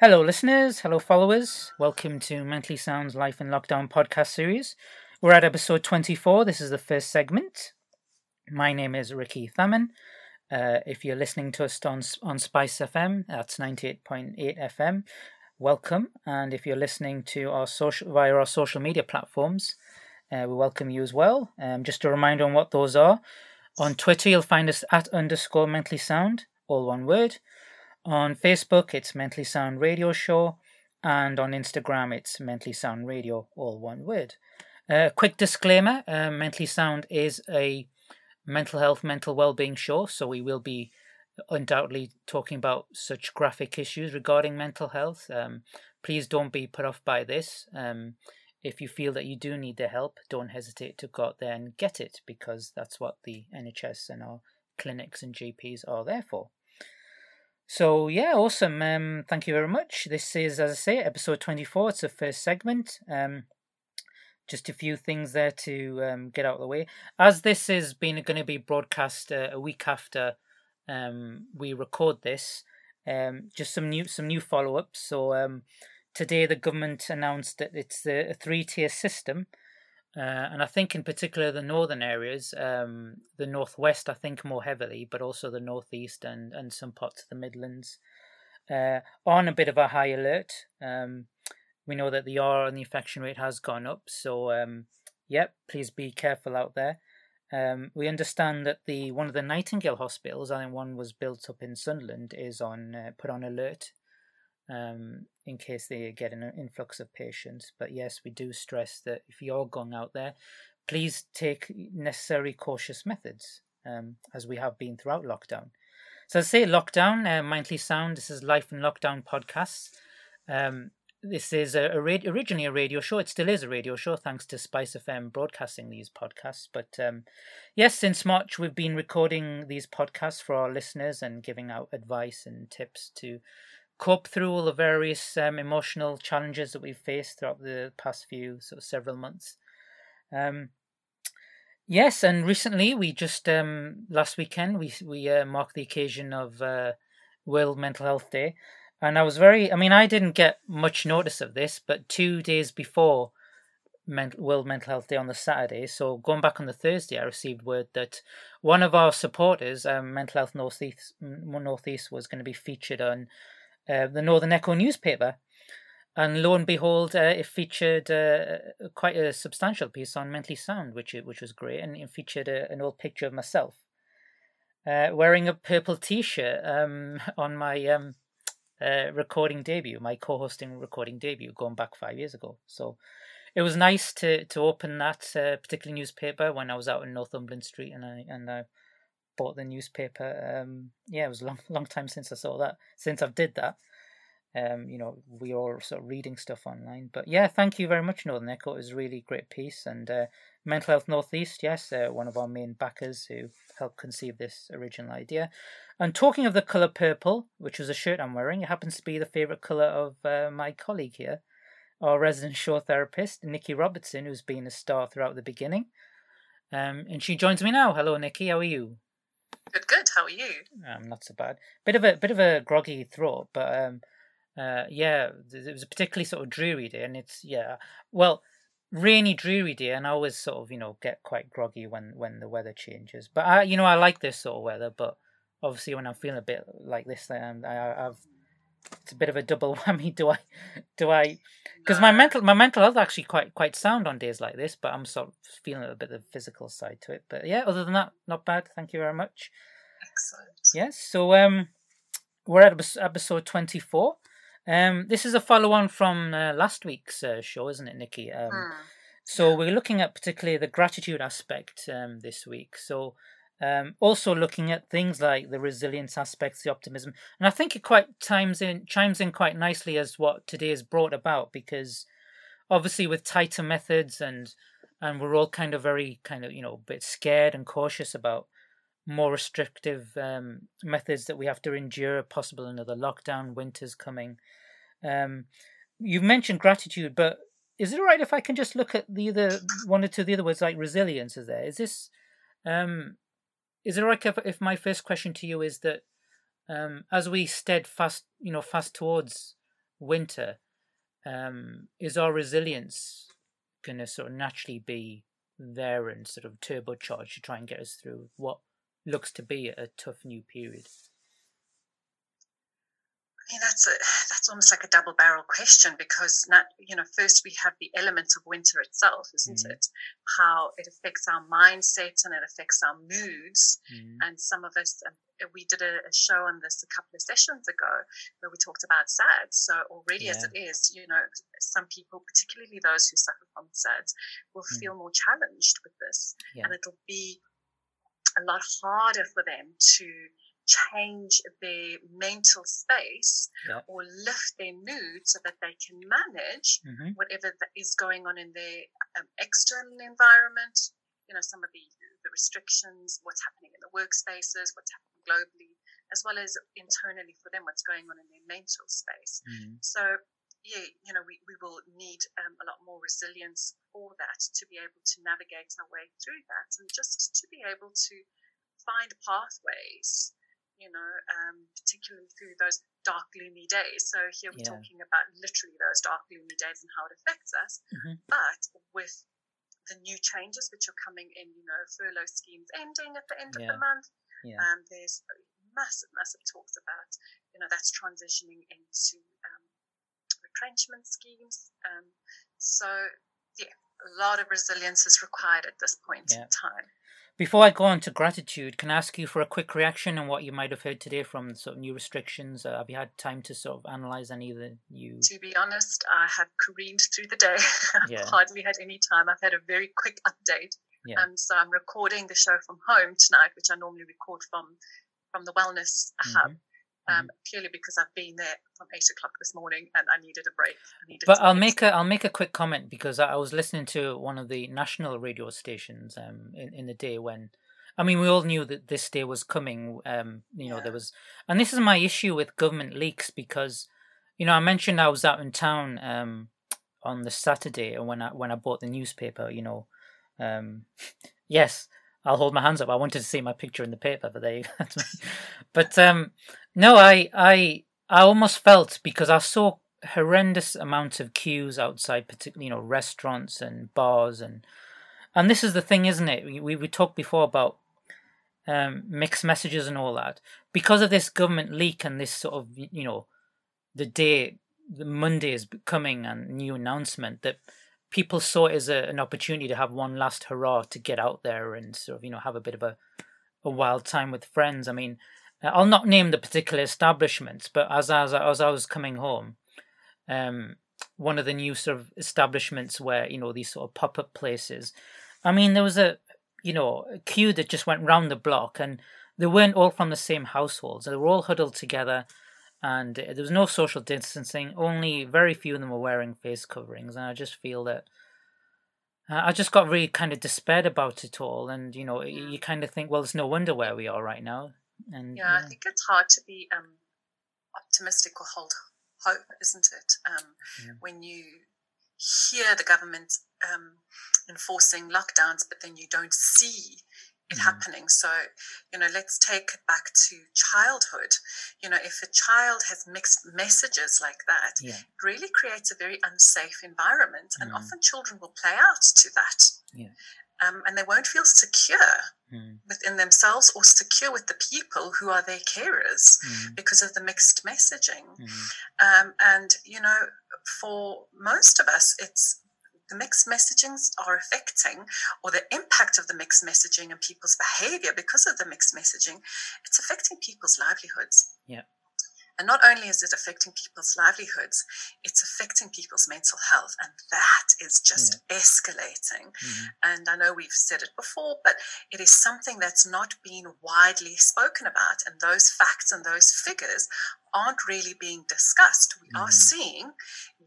Hello, listeners. Hello, followers. Welcome to Mentally Sound's Life in Lockdown podcast series. We're at episode 24. This is the first segment. My name is Ricky Thaman. Uh, if you're listening to us on, on Spice FM, that's 98.8 FM. Welcome. And if you're listening to our social via our social media platforms, uh, we welcome you as well. Um, just a reminder on what those are. On Twitter, you'll find us at underscore mentally sound, all one word. On Facebook, it's Mentally Sound Radio Show, and on Instagram, it's Mentally Sound Radio, all one word. Uh, quick disclaimer uh, Mentally Sound is a mental health, mental well-being show, so we will be undoubtedly talking about such graphic issues regarding mental health. Um, please don't be put off by this. Um, if you feel that you do need the help, don't hesitate to go out there and get it because that's what the NHS and our clinics and GPs are there for. So yeah, awesome. Um, thank you very much. This is, as I say, episode twenty-four. It's the first segment. Um, just a few things there to um, get out of the way. As this is being going to be broadcast uh, a week after um, we record this, um, just some new some new follow-ups. So um, today the government announced that it's a, a three-tier system uh, and I think, in particular, the northern areas, um, the northwest, I think more heavily, but also the northeast and, and some parts of the Midlands, uh, on a bit of a high alert. Um, we know that the R and the infection rate has gone up, so um, yep, please be careful out there. Um, we understand that the one of the Nightingale hospitals, I think one was built up in Sunderland, is on uh, put on alert um, in case they get an influx of patients. But yes, we do stress that if you're going out there, please take necessary cautious methods, um, as we have been throughout lockdown. So I say lockdown, uh, Mindfully Sound. This is Life in Lockdown podcasts. Um, this is a, a originally a radio show. It still is a radio show, thanks to Spice FM broadcasting these podcasts. But um, yes, since March, we've been recording these podcasts for our listeners and giving out advice and tips to cope through all the various um, emotional challenges that we've faced throughout the past few sort of several months. Um, yes, and recently we just um, last weekend we we uh, marked the occasion of uh, World Mental Health Day, and I was very. I mean, I didn't get much notice of this, but two days before. World Mental Health Day on the Saturday. So going back on the Thursday, I received word that one of our supporters, um, Mental Health Northeast, Northeast, was going to be featured on uh, the Northern Echo newspaper. And lo and behold, uh, it featured uh, quite a substantial piece on Mentally Sound, which which was great, and it featured a, an old picture of myself uh, wearing a purple T-shirt um, on my um, uh, recording debut, my co-hosting recording debut, going back five years ago. So it was nice to to open that uh, particular newspaper when I was out in Northumberland Street, and I and I bought the newspaper. Um, yeah, it was a long, long time since I saw that. Since I've did that, um, you know, we all sort of reading stuff online. But yeah, thank you very much, Northern Echo. It was a really great piece. And uh, Mental Health Northeast, yes, uh, one of our main backers who helped conceive this original idea. And talking of the colour purple, which was a shirt I'm wearing, it happens to be the favourite colour of uh, my colleague here, our resident show therapist, Nikki Robertson, who's been a star throughout the beginning. Um, and she joins me now. Hello, Nikki. How are you? Good, good. How are you? Um, not so bad. Bit of a bit of a groggy throat, but um, uh, yeah, it was a particularly sort of dreary day, and it's yeah, well, rainy, dreary day, and I always sort of you know get quite groggy when when the weather changes. But I, you know, I like this sort of weather, but obviously when I'm feeling a bit like this, then I, I've it's a bit of a double whammy. Do I, do I? Because my mental my mental health actually quite quite sound on days like this, but I'm sort of feeling a bit of the physical side to it. But yeah, other than that, not bad. Thank you very much. Excellent. Yes. So um, we're at episode twenty four. Um, this is a follow on from uh, last week's uh, show, isn't it, Nikki? Um, hmm. So we're looking at particularly the gratitude aspect um, this week. So um, also looking at things like the resilience aspects, the optimism, and I think it quite chimes in chimes in quite nicely as what today has brought about because obviously with tighter methods and and we're all kind of very kind of you know a bit scared and cautious about more restrictive um, methods that we have to endure, possible another lockdown, winter's coming. Um, you've mentioned gratitude, but is it all right if I can just look at the other one or two of the other words like resilience? Is there? Is this um, is it right if, my first question to you is that um, as we steadfast, you know, fast towards winter, um, is our resilience going to sort of naturally be there and sort of turbocharged to try and get us through what looks to be a tough new period? I mean, that's a that's almost like a double barrel question because not, you know first we have the element of winter itself, isn't mm. it? How it affects our mindset and it affects our moods. Mm. And some of us, um, we did a, a, show on this a couple of sessions ago where we talked about SADS. So already yeah. as it is, you know, some people, particularly those who suffer from SADS, will mm. feel more challenged with this, yeah. and it'll be a lot harder for them to change their mental space or lift their mood so that they can manage mm-hmm. whatever is going on in their um, external environment. You know, some of the, the restrictions, what's happening in the workspaces, what's happening globally, as well as internally for them, what's going on in their mental space. Mm-hmm. So, yeah, you know, we, we will need um, a lot more resilience for that to be able to navigate our way through that and just to be able to find pathways you know, um, particularly through those dark, gloomy days. So here we're yeah. talking about literally those dark, gloomy days and how it affects us. Mm-hmm. But with the new changes which are coming in, you know, furlough schemes ending at the end yeah. of the month, yeah. um, there's massive, massive talks about, you know, that's transitioning into um, retrenchment schemes. Um, so, yeah, a lot of resilience is required at this point in time. Before I go on to gratitude, can I ask you for a quick reaction on what you might have heard today from sort of new restrictions? Uh, have you had time to sort of analyze any of the new? To be honest, I have careened through the day. I've yeah. hardly had any time. I've had a very quick update. Yeah. Um, so I'm recording the show from home tonight, which I normally record from from the wellness hub. Mm-hmm um, mm-hmm. purely because I've been there from eight o'clock this morning and I needed a break. Needed but I'll make a I'll make a quick comment because I was listening to one of the national radio stations um, in in the day when. I mean, we all knew that this day was coming. Um, you know, yeah. there was, and this is my issue with government leaks because, you know, I mentioned I was out in town um, on the Saturday, and when I when I bought the newspaper, you know, um, yes, I'll hold my hands up. I wanted to see my picture in the paper, but they. but um, no, I I I almost felt because I saw horrendous amounts of queues outside, particularly you know restaurants and bars and and this is the thing, isn't it? We we talked before about um, mixed messages and all that because of this government leak and this sort of you know the day the Monday is coming and new announcement that people saw it as a, an opportunity to have one last hurrah to get out there and sort of you know have a bit of a a wild time with friends. I mean, I'll not name the particular establishments, but as as as I was coming home, um, one of the new sort of establishments where you know these sort of pop up places. I mean, there was a you know a queue that just went round the block, and they weren't all from the same households. They were all huddled together and there was no social distancing. Only very few of them were wearing face coverings, and I just feel that uh, I just got really kind of despaired about it all. And you know, you kind of think, well, it's no wonder where we are right now. And yeah, yeah. I think it's hard to be um, optimistic or hold hope, isn't it? Um, yeah. When you hear the government um, enforcing lockdowns, but then you don't see it mm. happening. So, you know, let's take it back to childhood. You know, if a child has mixed messages like that, yeah. it really creates a very unsafe environment. Mm. And often children will play out to that. Yeah. Um, and they won't feel secure mm. within themselves or secure with the people who are their carers mm. because of the mixed messaging. Mm. Um, and, you know, for most of us, it's the mixed messagings are affecting, or the impact of the mixed messaging and people's behavior because of the mixed messaging, it's affecting people's livelihoods. Yeah. And not only is it affecting people's livelihoods, it's affecting people's mental health. And that is just yeah. escalating. Mm-hmm. And I know we've said it before, but it is something that's not been widely spoken about. And those facts and those figures aren't really being discussed. We mm-hmm. are seeing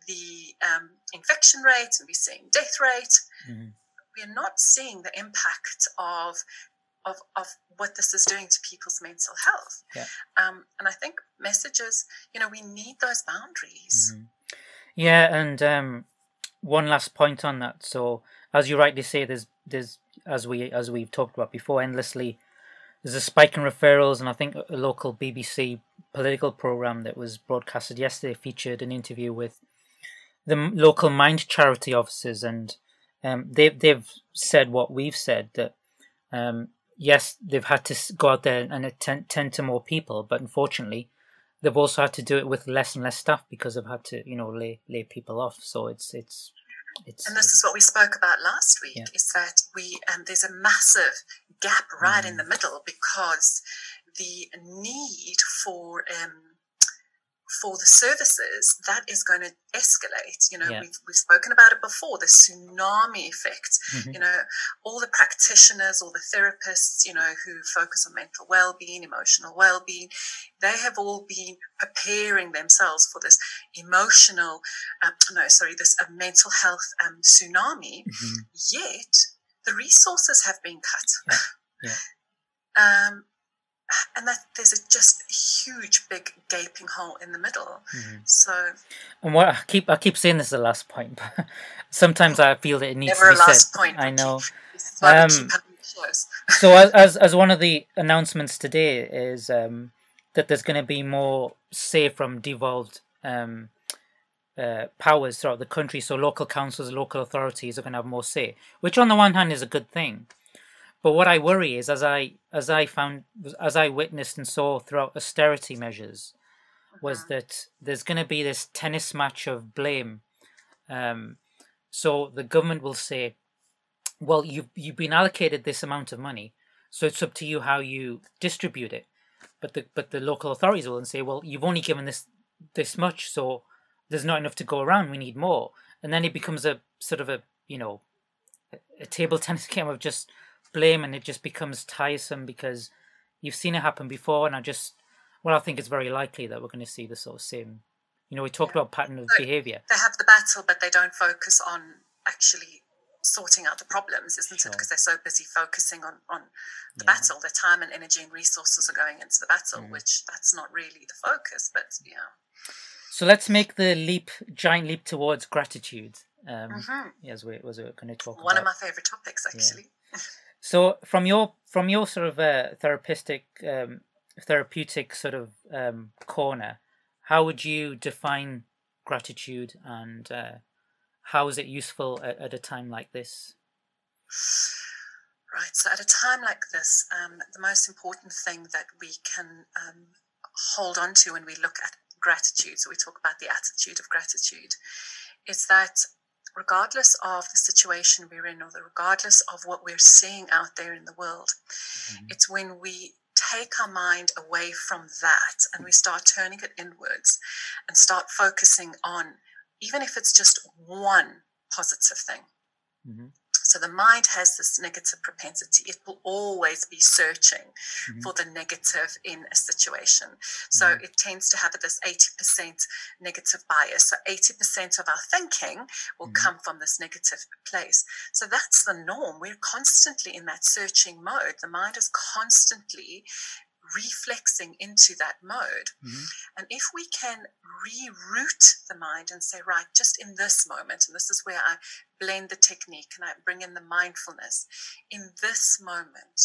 the um, infection rate and we're seeing death rate. Mm-hmm. We're not seeing the impact of of, of what this is doing to people's mental health. Yeah. Um, and I think messages, you know, we need those boundaries. Mm-hmm. Yeah, and um, one last point on that. So, as you rightly say, there's there's as we as we've talked about before, endlessly. There's a spike in referrals, and I think a local BBC political program that was broadcasted yesterday featured an interview with the local Mind charity officers, and um, they've they've said what we've said that um, yes, they've had to go out there and attend, tend to more people, but unfortunately, they've also had to do it with less and less staff because they've had to, you know, lay lay people off. So it's it's it's. And this it's, is what we spoke about last week: Yeah. is that we um, there's a massive gap right in Mm. the middle because the need for um, for the services that is going to escalate. You know, Yeah. we've we've spoken about it before. The tsunami effect. Mhm. you know all the practitioners all the therapists you know who focus on mental well-being emotional well-being they have all been preparing themselves for this emotional um, no sorry this uh, mental health um, tsunami Mhm. yet the resources have been cut Yeah, um, and that there's a just a huge big gaping hole in the middle Mhm. so And what I keep I keep saying this is the last point, but sometimes I feel that it needs never to a be last said. point I know. this is why Um, we keep having shows so as, as as one of the announcements today is um, that there's going to be more say from devolved um, uh, powers throughout the country. So local councils, local authorities are going to have more say, which on the one hand is a good thing. But what I worry is, as I as I found, as I witnessed and saw throughout austerity measures, was that there's going to be this tennis match of blame. Um, so the government will say, well, you've you've been allocated this amount of money, so it's up to you how you distribute it. But the but the local authorities will say, well, you've only given this this much, so there's not enough to go around. We need more, and then it becomes a sort of a you know a, a table tennis game of just blame, and it just becomes tiresome because you've seen it happen before, and I just well, I think it's very likely that we're going to see the sort of same. You know, we talked Yeah. about pattern of So- behavior. they have the battle, but they don't focus on actually sorting out the problems, isn't Sure. it? Because they're so busy focusing on on the Yeah. battle. Their time and energy and resources are going into the battle, Mhm. which that's not really the focus. But yeah, So let's make the leap, giant leap towards gratitude. Um, Mhm. as we was going to talk one about. of my favorite topics actually. So from your from your sort of uh, therapeutic um, therapeutic sort of um, corner, how would you define gratitude, and uh, how is it useful at, at a time like this? Right. So at a time like this, um, the most important thing that we can um, hold on to when we look at gratitude, so we talk about the attitude of gratitude, is that regardless of the situation we're in or the, regardless of what we're seeing out there in the world, Mhm. it's when we take our mind away from that and we start turning it inwards and start focusing on, even if it's just one positive thing. Mhm. So the mind has this negative propensity. It will always be searching Mhm. for the negative in a situation. So Mhm. it tends to have this 80% negative bias. So 80% of our thinking will Mhm. come from this negative place. So that's the norm. We're constantly in that searching mode. The mind is constantly reflexing into that mode. Mhm. And if we can reroute the mind and say, right, just in this moment, and this is where I blend the technique and I bring in the mindfulness, in this moment,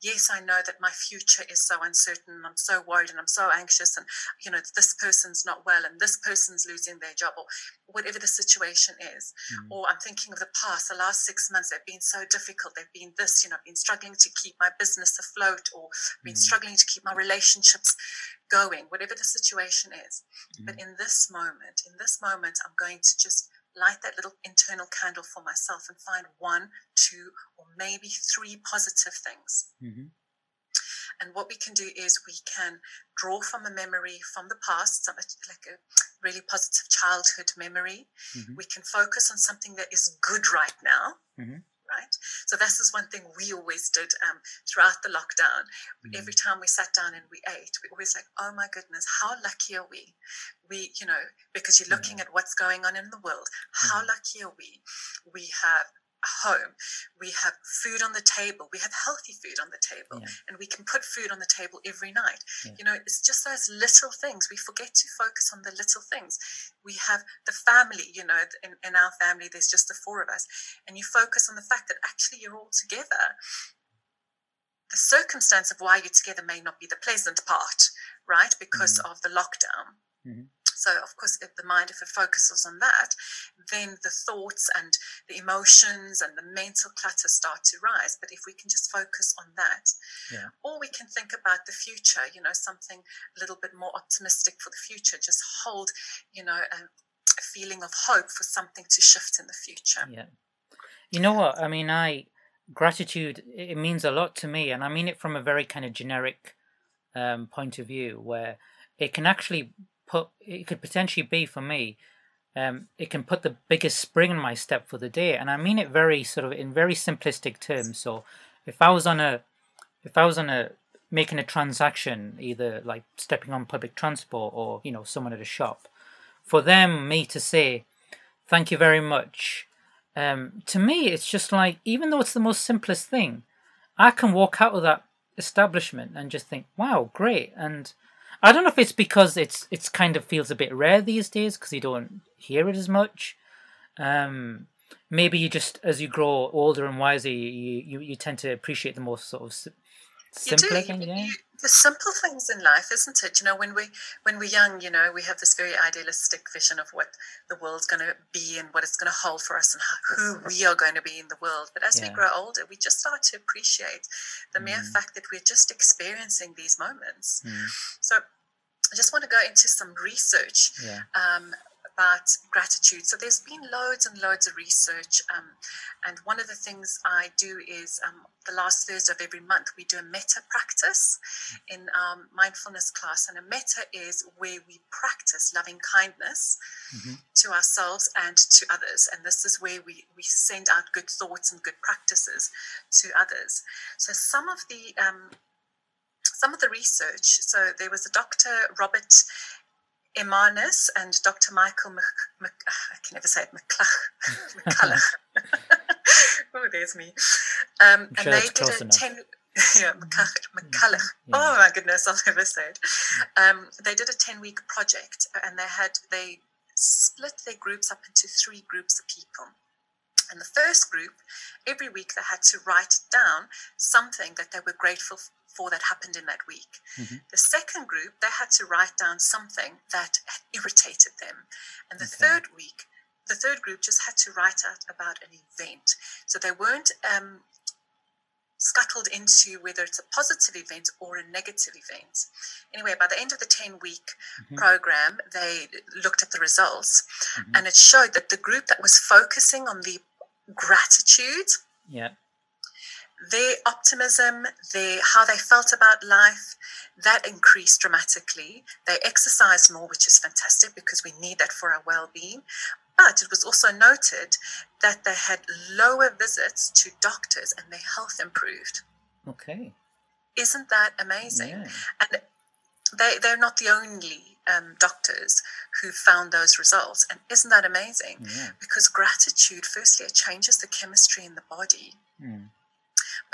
yes, I know that my future is so uncertain and I'm so worried and I'm so anxious and, you know, this person's not well and this person's losing their job or whatever the situation is. Mhm. Or I'm thinking of the past, the last six months, they've been so difficult. They've been this, you know, I've been struggling to keep my business afloat or been Mhm. struggling to keep my relationships going, whatever the situation is. But Mhm. in this moment, in this moment, I'm going to just light that little internal candle for myself and find one, two, or maybe three positive things. Mhm. And what we can do is we can draw from a memory from the past, like a really positive childhood memory. Mhm. We can focus on something that is good right now. Mhm. Right. So this is one thing we always did um, throughout the lockdown. Mhm. Every time we sat down and we ate, we always like, oh my goodness, how lucky are we? We, you know, because you're looking at what's going on in the world. How Mhm. lucky are we? We have home. We have food on the table. We have healthy food on the table. Yeah. And we can put food on the table every night. Yeah. You know, it's just those little things. We forget to focus on the little things. We have the family, you know, in, in our family, there's just the four of us. And you focus on the fact that actually you're all together. the circumstance of why you're together may not be the pleasant part, right? Because mm-hmm. of the lockdown. Mm-hmm. So, of course, if the mind, if it focuses on that, then the thoughts and the emotions and the mental clutter start to rise. But if we can just focus on that, yeah. or we can think about the future, you know, something a little bit more optimistic for the future, just hold, you know, a, a feeling of hope for something to shift in the future. Yeah. You know what? I mean, I gratitude it means a lot to me, and I mean it from a very kind of generic um, point of view, where it can actually put it could potentially be for me um, it can put the biggest spring in my step for the day. And i mean it very sort of in very simplistic terms. So if i was on a if i was on a making a transaction either like stepping on public transport or you know someone at a shop for them me to say thank you very much um, to me it's just like even though it's the most simplest thing i can walk out of that establishment and just think wow great. And I don't know if it's because it's it's kind of feels a bit rare these days because you don't hear it as much. Um, maybe you just as you grow older and wiser, you you, you tend to appreciate the more sort of simpler thing, yeah. the simple things in life, isn't it? You know, when we when we're young, you know, we have this very idealistic vision of what the world's going to be and what it's going to hold for us and how, who we are going to be in the world. But as yeah. we grow older, we just start to appreciate the mm. mere fact that we're just experiencing these moments. Mm. So I just want to go into some research yeah. um, about gratitude. So there's been loads and loads of research, um, and one of the things I do is um, the last Thursday of every month we do a metta practice in um, mindfulness class, and a metta is where we practice loving kindness mm-hmm. to ourselves and to others, and this is where we we send out good thoughts and good practices to others. So some of the um, some of the research. So there was a Dr. Robert Emmons and Dr. Michael Mc, Mc, I can never say it, McCullough. McCullough. oh, there's me. Um, and they did a enough. 10 yeah, McCullough. McCullough. Yeah. Oh my goodness, I'll never say it. Um, they did a 10 week project and they had, they split their groups up into three groups of people. And the first group, every week they had to write down something that they were grateful for that happened in that week. Mm-hmm. The second group, they had to write down something that irritated them. And the okay. third week, the third group just had to write out about an event. So they weren't um, scuttled into whether it's a positive event or a negative event. Anyway, by the end of the 10 week mm-hmm. program, they looked at the results mm-hmm. and it showed that the group that was focusing on the gratitude yeah their optimism, their how they felt about life, that increased dramatically. They exercised more, which is fantastic because we need that for our well-being. But it was also noted that they had lower visits to doctors and their health improved. Okay. Isn't that amazing? Yeah. And they, they're not the only um, doctors who found those results. And isn't that amazing? Yeah. Because gratitude, firstly, it changes the chemistry in the body. Mm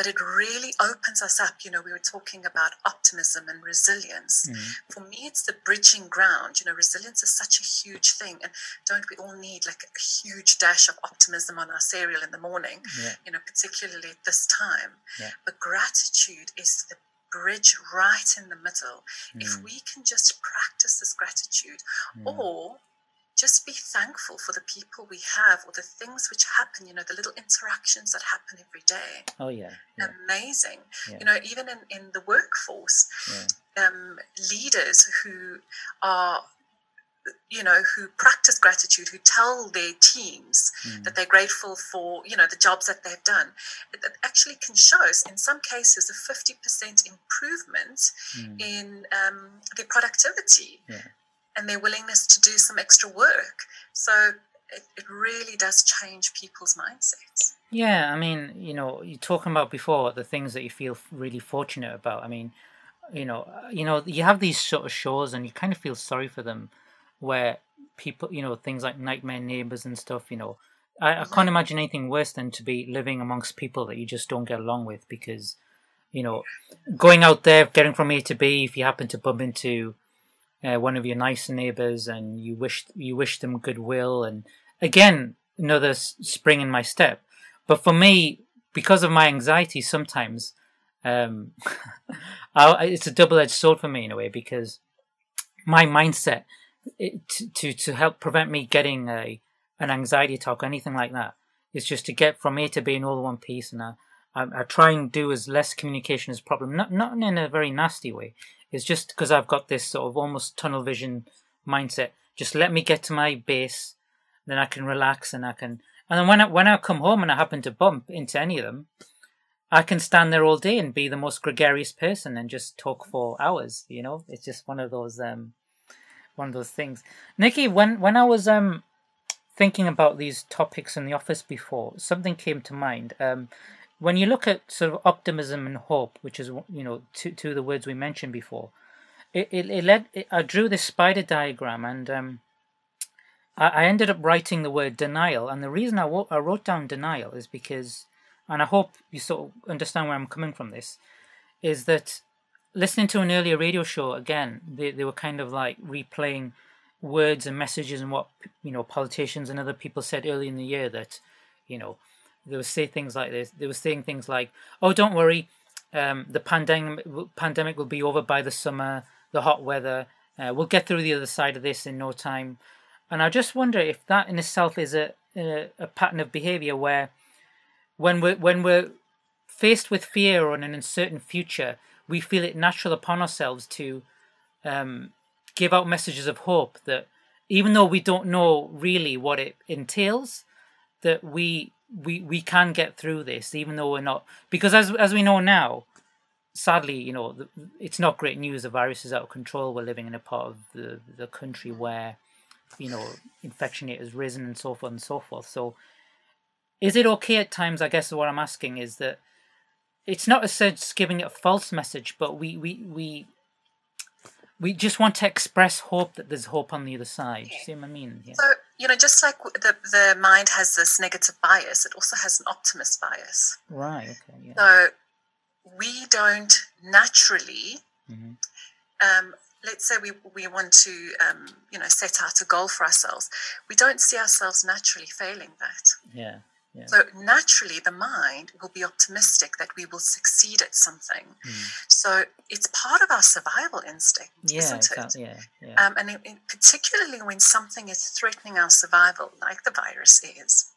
but it really opens us up. You know, we were talking about optimism and resilience. Mm. For me, it's the bridging ground. You know, resilience is such a huge thing. And don't we all need like a huge dash of optimism on our cereal in the morning, yeah. you know, particularly at this time? Yeah. But gratitude is the bridge right in the middle. Mm. If we can just practice this gratitude, mm. or just be thankful for the people we have or the things which happen, you know, the little interactions that happen every day. Oh, yeah. yeah. Amazing. Yeah. You know, even in, in the workforce, yeah. um, leaders who are you know who practice gratitude who tell their teams mm. that they're grateful for you know the jobs that they've done it, it actually can show us in some cases a 50% improvement mm. in um, their productivity yeah and their willingness to do some extra work. So it, it really does change people's mindsets. Yeah, I mean, you know, you're talking about before the things that you feel really fortunate about. I mean, you know, you know, you have these sort of shows, and you kind of feel sorry for them, where people, you know, things like nightmare neighbors and stuff. You know, I, I can't imagine anything worse than to be living amongst people that you just don't get along with because, you know, going out there, getting from A to B, if you happen to bump into uh, one of your nicer neighbors and you wish you wish them goodwill and again another spring in my step. But for me because of my anxiety sometimes um, I, it's a double edged sword for me in a way because my mindset it, to to help prevent me getting a an anxiety attack or anything like that is just to get from A to B in all one piece, and I, I, I try and do as less communication as problem, not not in a very nasty way. It's just because I've got this sort of almost tunnel vision mindset. Just let me get to my base, then I can relax and I can. And then when I when I come home and I happen to bump into any of them, I can stand there all day and be the most gregarious person and just talk for hours. You know, it's just one of those um, one of those things. Nikki, when when I was um thinking about these topics in the office before, something came to mind. Um, when you look at sort of optimism and hope, which is you know two two of the words we mentioned before, it it, it led. It, I drew this spider diagram and um, I, I ended up writing the word denial. And the reason I, wo- I wrote down denial is because and I hope you sort of understand where I'm coming from this, is that listening to an earlier radio show again, they, they were kind of like replaying words and messages and what you know politicians and other people said early in the year that you know they would say things like this. They were saying things like, "Oh, don't worry, um, the pandemic pandemic will be over by the summer. The hot weather, uh, we'll get through the other side of this in no time." And I just wonder if that in itself is a a, a pattern of behavior where when we're when we're faced with fear or an uncertain future, we feel it natural upon ourselves to um, give out messages of hope that even though we don't know really what it entails, that we we we can get through this, even though we're not because as as we know now, sadly, you know, it's not great news. The virus is out of control. We're living in a part of the the country where you know infection rate has risen and so forth and so forth. So is it okay at times? I guess what I'm asking is that it's not as such giving it a false message, but we we we we just want to express hope that there's hope on the other side. You see what I mean? Yeah. So you know, just like the the mind has this negative bias, it also has an optimist bias. Right. Okay. Yeah. So we don't naturally. Mm-hmm. Um, let's say we, we want to um, you know set out a goal for ourselves we don't see ourselves naturally failing that yeah yeah. So naturally, the mind will be optimistic that we will succeed at something. Mm. So it's part of our survival instinct, yeah, isn't exactly. it? Yeah, yeah. Um, and in, particularly when something is threatening our survival, like the virus is,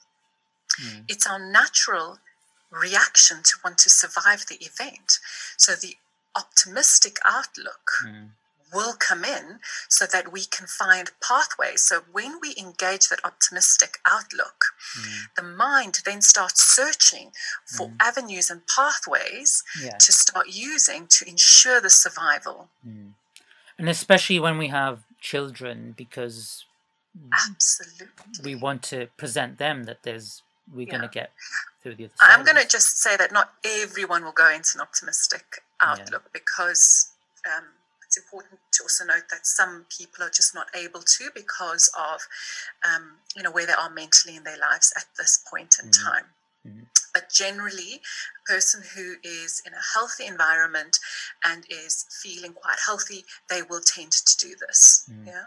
mm. it's our natural reaction to want to survive the event. So the optimistic outlook. Mm will come in so that we can find pathways. So when we engage that optimistic outlook, mm. the mind then starts searching for mm. avenues and pathways yeah. to start using to ensure the survival. Mm. And especially when we have children, because absolutely we want to present them that there's we're yeah. going to get through the other side. I'm going to just say that not everyone will go into an optimistic outlook yeah. because um, it's important to also note that some people are just not able to because of, um, you know, where they are mentally in their lives at this point in mm-hmm. time. Mm-hmm. But generally, a person who is in a healthy environment and is feeling quite healthy, they will tend to do this. Mm. Yeah.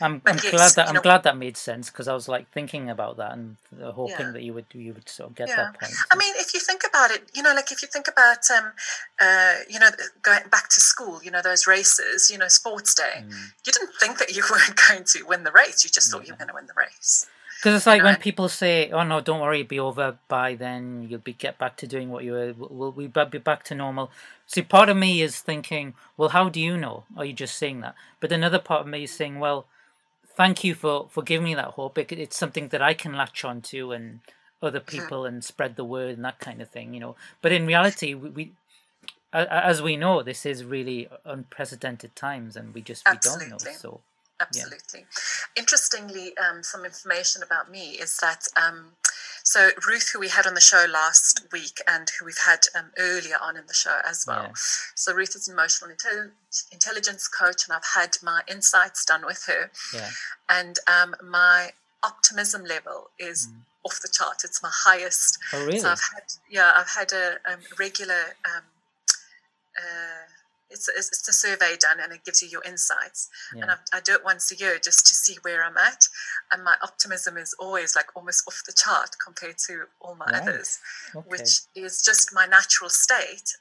I'm, I'm glad that I'm know, glad that made sense because I was like thinking about that and hoping yeah. that you would you would sort of get yeah. that point. I mean, if you think about it, you know, like if you think about, um, uh, you know, going back to school, you know, those races, you know, sports day, mm. you didn't think that you weren't going to win the race; you just thought yeah. you were going to win the race. Because it's like when people say, "Oh no, don't worry, it'll be over by then. You'll be get back to doing what you were. We'll, we be back to normal." See, part of me is thinking, "Well, how do you know? Are you just saying that?" But another part of me is saying, "Well, thank you for for giving me that hope. It, it's something that I can latch on to and other people and spread the word and that kind of thing, you know." But in reality, we, we as we know, this is really unprecedented times, and we just Absolutely. we don't know. So absolutely. Yeah. Interestingly, um, some information about me is that um, so Ruth, who we had on the show last week, and who we've had um, earlier on in the show as well. Yeah. So Ruth is an emotional intelligence coach, and I've had my insights done with her. Yeah. And um, my optimism level is. Mm. Off the chart, it's my highest. Oh, really? So I've had, yeah, I've had a um, regular um, uh, it's, it's a survey done and it gives you your insights. Yeah. And I, I, do it once a year just to see where I'm at. And my optimism is always like almost off the chart compared to all my right. others, okay. which is just my natural state.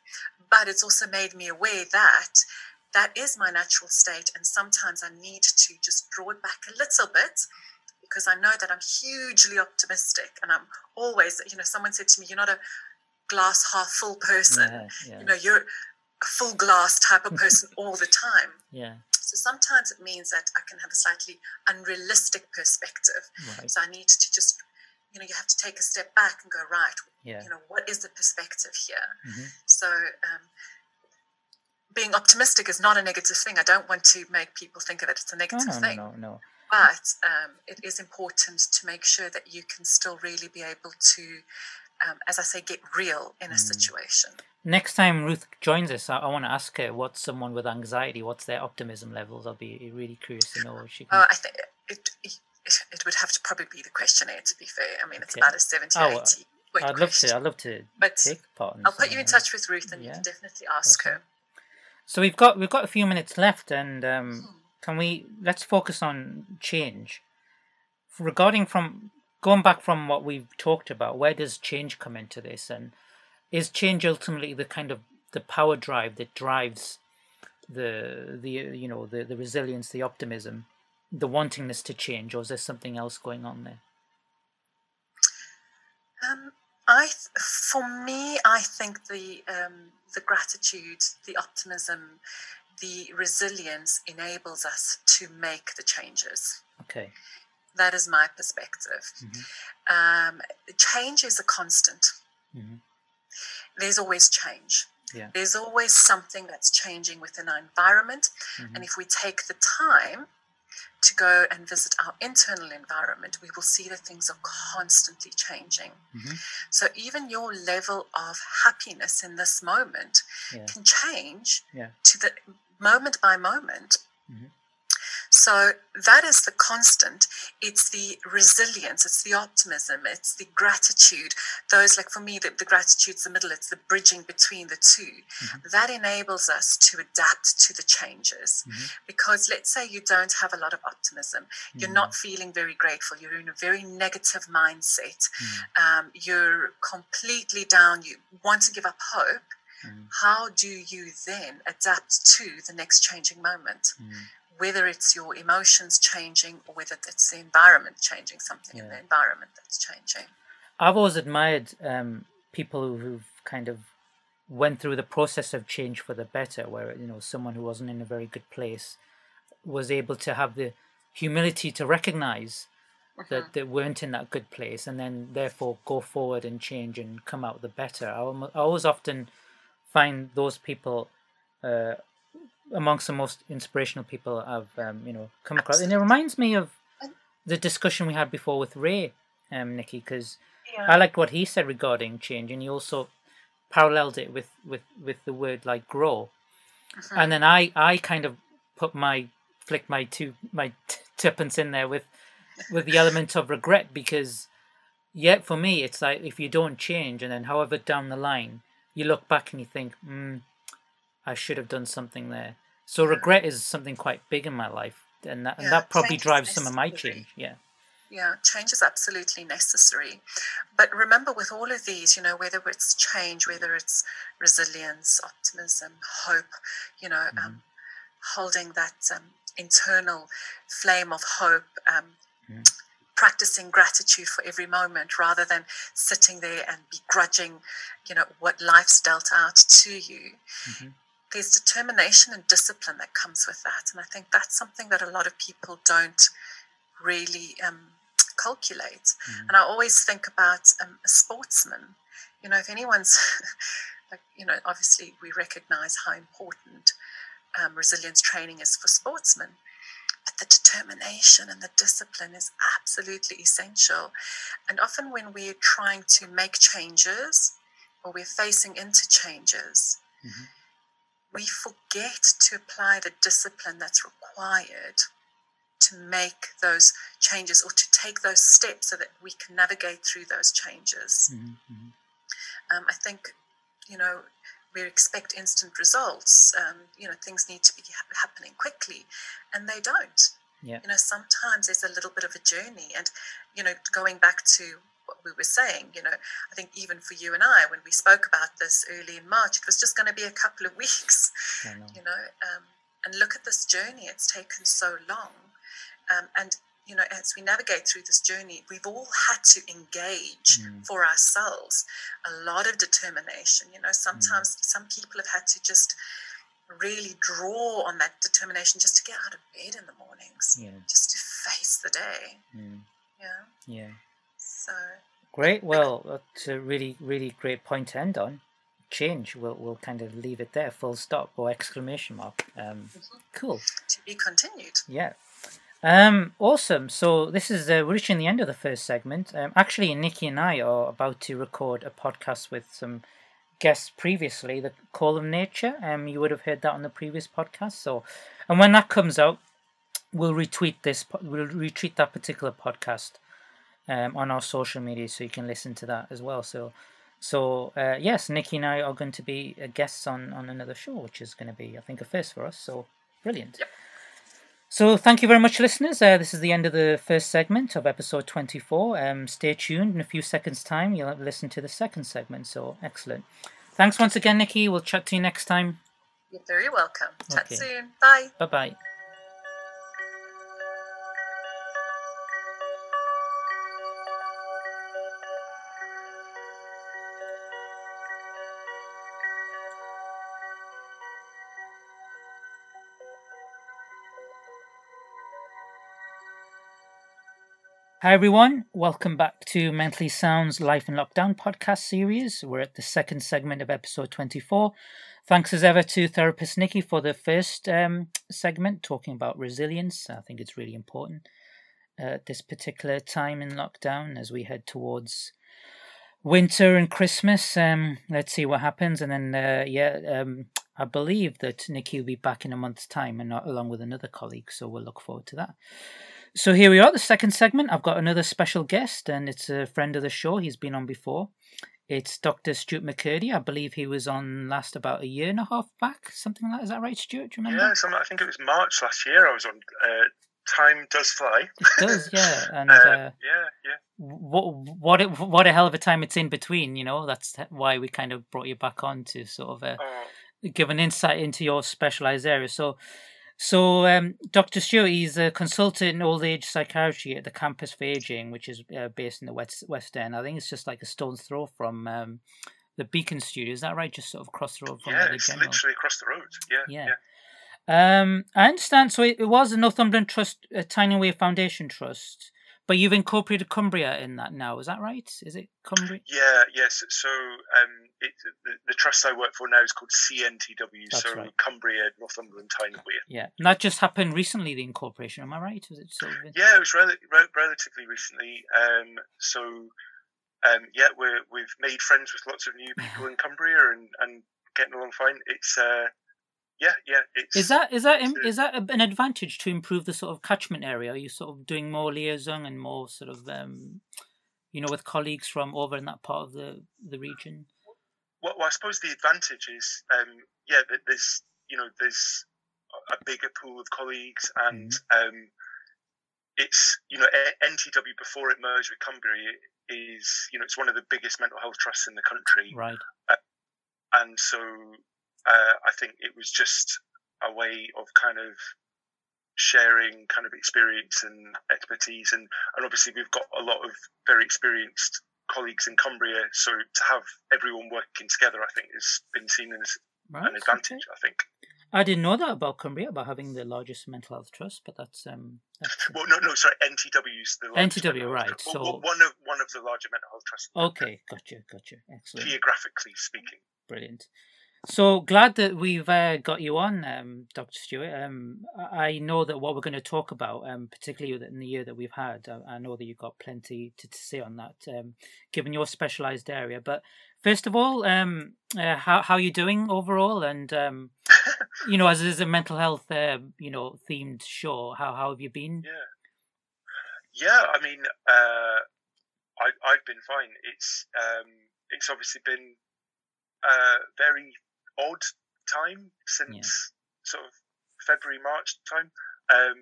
But it's also made me aware that that is my natural state. And sometimes I need to just draw it back a little bit because I know that I'm hugely optimistic and I'm always, you know, someone said to me, you're not a glass half full person. Yeah, yeah. You know, you're full glass type of person all the time. Yeah. So sometimes it means that I can have a slightly unrealistic perspective. Right. So I need to just, you know, you have to take a step back and go, right, yeah. you know, what is the perspective here? Mm-hmm. So um, being optimistic is not a negative thing. I don't want to make people think of it as a negative no, no, thing. No, no, no. But um, it is important to make sure that you can still really be able to, um, as I say, get real in a mm. situation. Next time Ruth joins us, I, I want to ask her what's someone with anxiety, what's their optimism levels. I'll be really curious to know. If she can... Oh, I think it, it, it would have to probably be the questionnaire. To be fair, I mean it's okay. about a 70, oh, 80 I'd love to. I'd love to but take part. I'll put you in touch with Ruth, and yeah. you can definitely ask her. So we've got we've got a few minutes left, and um, hmm. can we let's focus on change regarding from going back from what we've talked about. Where does change come into this, and is change ultimately the kind of the power drive that drives the the you know the the resilience, the optimism, the wantingness to change, or is there something else going on there? Um, I, for me, I think the um, the gratitude, the optimism, the resilience enables us to make the changes. Okay. That is my perspective. Mm-hmm. Um, change is a constant. Mm-hmm. There's always change. Yeah. There's always something that's changing within our environment. Mm-hmm. And if we take the time to go and visit our internal environment, we will see that things are constantly changing. Mm-hmm. So even your level of happiness in this moment yeah. can change yeah. to the moment by moment. Mm-hmm. So that is the constant. It's the resilience, it's the optimism, it's the gratitude. Those, like for me, the, the gratitude's the middle, it's the bridging between the 2 mm-hmm. That enables us to adapt to the changes. Mm-hmm. Because let's say you don't have a lot of optimism, mm-hmm. you're not feeling very grateful, you're in a very negative mindset, mm-hmm. um, you're completely down, you want to give up hope. Mm-hmm. How do you then adapt to the next changing moment? Whether it's your emotions changing or whether it's the environment changing, something yeah. in the environment that's changing. I've always admired um, people who've kind of went through the process of change for the better, where you know someone who wasn't in a very good place was able to have the humility to recognize mm-hmm. that they weren't in that good place, and then therefore go forward and change and come out the better. I, I always often find those people uh, amongst the most inspirational people I've um, you know come across, and it reminds me of the discussion we had before with Ray, um, Nikki, because yeah. I liked what he said regarding change, and he also paralleled it with with with the word like grow, mm-hmm. and then I I kind of put my flick my two my t- tuppence in there with with the element of regret because yet for me it's like if you don't change and then however down the line you look back and you think mm, I should have done something there. So regret is something quite big in my life, and that, yeah, and that probably drives some of my change. Yeah. Yeah, change is absolutely necessary. But remember, with all of these, you know, whether it's change, whether it's resilience, optimism, hope, you know, um, mm-hmm. um, holding that um, internal flame of hope, um, mm-hmm. practicing gratitude for every moment rather than sitting there and begrudging, you know, what life's dealt out to you. Mm-hmm there's determination and discipline that comes with that. And I think that's something that a lot of people don't really um, calculate. Mm. And I always think about um, a sportsman. You know, if anyone's, like, you know, obviously we recognize how important um, resilience training is for sportsmen. But the determination and the discipline is absolutely essential. And often when we're trying to make changes or we're facing into changes, mm-hmm we forget to apply the discipline that's required to make those changes or to take those steps so that we can navigate through those changes. Mm-hmm. Um, I think, you know, we expect instant results. Um, you know, things need to be happening quickly, and they don't. Yeah. You know, sometimes there's a little bit of a journey, and you know, going back to we were saying, you know, I think even for you and I, when we spoke about this early in March, it was just going to be a couple of weeks. Know. You know, um, and look at this journey; it's taken so long, um, and you know, as we navigate through this journey, we've all had to engage mm. for ourselves a lot of determination. You know, sometimes mm. some people have had to just really draw on that determination just to get out of bed in the mornings, yeah. just to face the day. Mm. Yeah. Yeah. So great. Well, that's a really, really great point to end on. Change. We'll we'll kind of leave it there. Full stop or exclamation mark. Um, mm-hmm. Cool. To be continued. Yeah. Um, awesome. So this is uh, we're reaching the end of the first segment. Um, actually, Nikki and I are about to record a podcast with some guests previously. The Call of Nature. Um, you would have heard that on the previous podcast. So, and when that comes out, we'll retweet this. We'll retweet that particular podcast um, on our social media, so you can listen to that as well. So, so uh, yes, Nikki and I are going to be uh, guests on on another show, which is going to be, I think, a first for us. So, brilliant. Yep. So, thank you very much, listeners. Uh, this is the end of the first segment of episode 24. Um, stay tuned. In a few seconds' time, you'll have listen to the second segment. So, excellent. Thanks once again, Nikki. We'll chat to you next time. You're very welcome. Chat okay. soon. Bye. Bye bye. Hi everyone, welcome back to Mentally Sound's Life in Lockdown podcast series. We're at the second segment of episode 24. Thanks as ever to therapist Nikki for the first um, segment talking about resilience. I think it's really important uh, at this particular time in lockdown as we head towards winter and Christmas. Um, let's see what happens. And then, uh, yeah, um, I believe that Nikki will be back in a month's time and not along with another colleague. So we'll look forward to that. So here we are, the second segment. I've got another special guest, and it's a friend of the show. He's been on before. It's Dr. Stuart McCurdy. I believe he was on last about a year and a half back, something like that. Is that right, Stuart? Do you remember? Yeah, I think it was March last year. I was on. Uh, time does fly. It does, yeah. And uh, uh, yeah, yeah. What what a, what a hell of a time it's in between. You know, that's why we kind of brought you back on to sort of uh, oh. give an insight into your specialized area. So so, um, Dr. Stewart, he's a consultant in old age psychiatry at the Campus for Aging, which is uh, based in the West, West End. I think it's just like a stone's throw from um, the Beacon Studio. Is that right? Just sort of across the road from yeah, the it's general. literally across the road. Yeah, yeah. yeah. Um, I understand. So it, it was a Northumberland Trust, a Tyne Wear Foundation Trust, but you've incorporated Cumbria in that now. Is that right? Is it Cumbria? Yeah. Yes. So um, it, the, the, trust I work for now is called CNTW, That's so right. Cumbria, Northumberland, Tyne. Yeah, and that just happened recently. The incorporation, am I right? Was it sort of... Yeah, it was rel- re- relatively recently. Um, so um, yeah, we we've made friends with lots of new people in Cumbria and, and getting along fine. It's uh, yeah, yeah. It's, is that is that is that an advantage to improve the sort of catchment area? Are you sort of doing more liaison and more sort of um, you know with colleagues from over in that part of the the region? well, I suppose the advantage is, um, yeah, that there's you know there's a bigger pool of colleagues, and mm. um, it's you know NTW before it merged with Cumbria is you know it's one of the biggest mental health trusts in the country, right? Uh, and so uh, I think it was just a way of kind of sharing kind of experience and expertise and, and obviously we've got a lot of very experienced colleagues in Cumbria. So to have everyone working together, I think, has been seen as right, an advantage. Okay. I think. I didn't know that about Cumbria about having the largest mental health trust, but that's um. That's, well, no, no, sorry, NTW's the NTW, right? So one of one of the larger mental health trusts. Okay, gotcha, gotcha, excellent. Geographically speaking, brilliant. So glad that we've uh, got you on, um, Dr. Stewart. Um, I know that what we're going to talk about, um, particularly in the year that we've had, uh, I know that you've got plenty to, to say on that, um, given your specialised area. But first of all, um, uh, how how are you doing overall? And um, you know, as is a mental health, uh, you know, themed show, how how have you been? Yeah, yeah. I mean, uh, I I've been fine. It's it's obviously been uh, very odd time since yeah. sort of February March time. Um,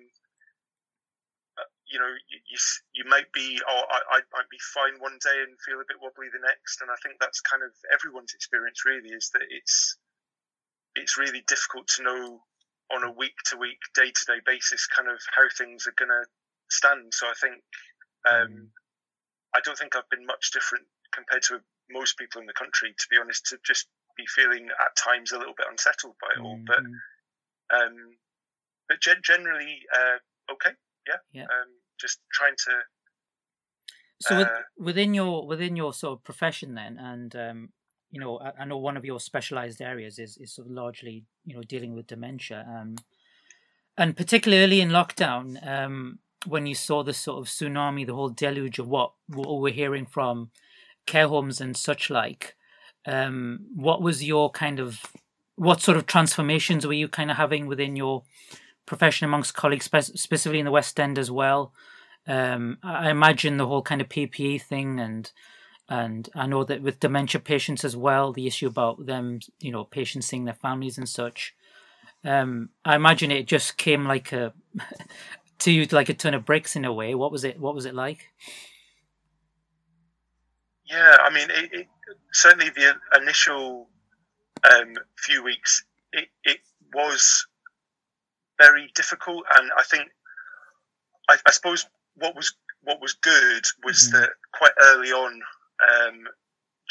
uh, you know, you, you, you might be, oh, I, I might be fine one day and feel a bit wobbly the next, and I think that's kind of everyone's experience. Really, is that it's it's really difficult to know on a week to week, day to day basis, kind of how things are going to stand. So I think um, mm. I don't think I've been much different compared to most people in the country, to be honest. To just be feeling at times a little bit unsettled by it all, mm-hmm. but um, but generally uh, okay, yeah. yeah. Um, just trying to. So with, uh, within your within your sort of profession then, and um, you know, I, I, know one of your specialized areas is is sort of largely you know dealing with dementia, um, and particularly in lockdown, um, when you saw the sort of tsunami, the whole deluge of what, what we're hearing from care homes and such like. Um, what was your kind of what sort of transformations were you kind of having within your profession amongst colleagues, spe- specifically in the West End as well? Um, I imagine the whole kind of PPE thing, and and I know that with dementia patients as well, the issue about them, you know, patients seeing their families and such. Um, I imagine it just came like a to you like a ton of bricks in a way. What was it? What was it like? Yeah, I mean, it, it, certainly the initial um, few weeks, it, it was very difficult, and I think, I, I suppose, what was what was good was mm-hmm. that quite early on um,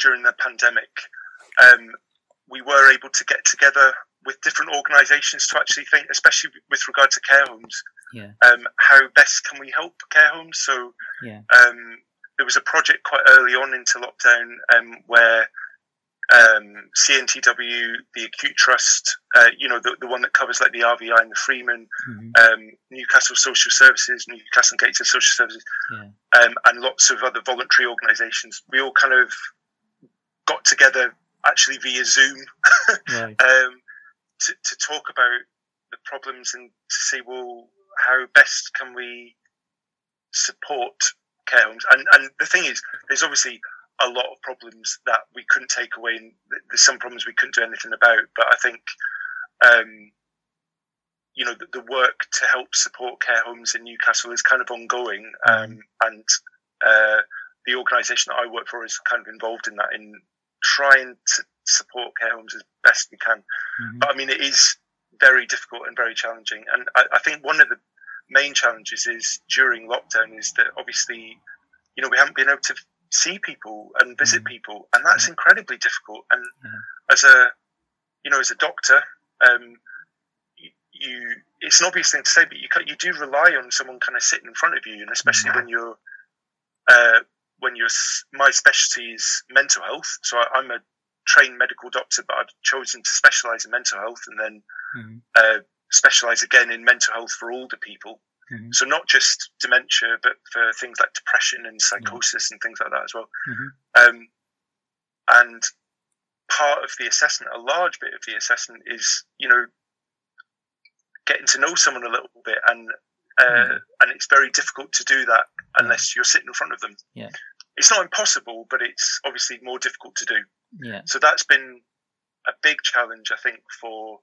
during the pandemic, um, we were able to get together with different organisations to actually think, especially with regard to care homes, yeah. um, how best can we help care homes? So yeah. There was a project quite early on into lockdown um, where um, CNTW, the Acute Trust, uh, you know, the, the one that covers like the RVI and the Freeman, mm-hmm. um, Newcastle Social Services, Newcastle Gateshead Social Services, yeah. um, and lots of other voluntary organisations. We all kind of got together actually via Zoom right. Um, to, to talk about the problems and to say, well, how best can we support care homes? And, and the thing is, there's obviously a lot of problems that we couldn't take away, and there's some problems we couldn't do anything about. But I think, um, you know, the, the, work to help support care homes in Newcastle is kind of ongoing, um, and uh, the organisation that I work for is kind of involved in that, in trying to support care homes as best we can. Mm-hmm. But I mean, it is very difficult and very challenging, and I, I think one of the main challenges is during lockdown is that obviously, you know, we haven't been able to see people and visit mm. people, and that's incredibly difficult. And as a, you know, as a doctor, um, you, you, it's an obvious thing to say, but you you do rely on someone kind of sitting in front of you, and especially mm. when you're, uh, when you're, my specialty is mental health, so I, am a trained medical doctor, but I've chosen to specialize in mental health, and then mm. uh, specialize again in mental health for older people. Mm-hmm. So not just dementia, but for things like depression and psychosis and things like that as well. Mm-hmm. Um, and part of the assessment, a large bit of the assessment, is you know getting to know someone a little bit, and uh, mm-hmm. and it's very difficult to do that unless you're sitting in front of them. Yeah, it's not impossible, but it's obviously more difficult to do. Yeah. So that's been a big challenge, I think, for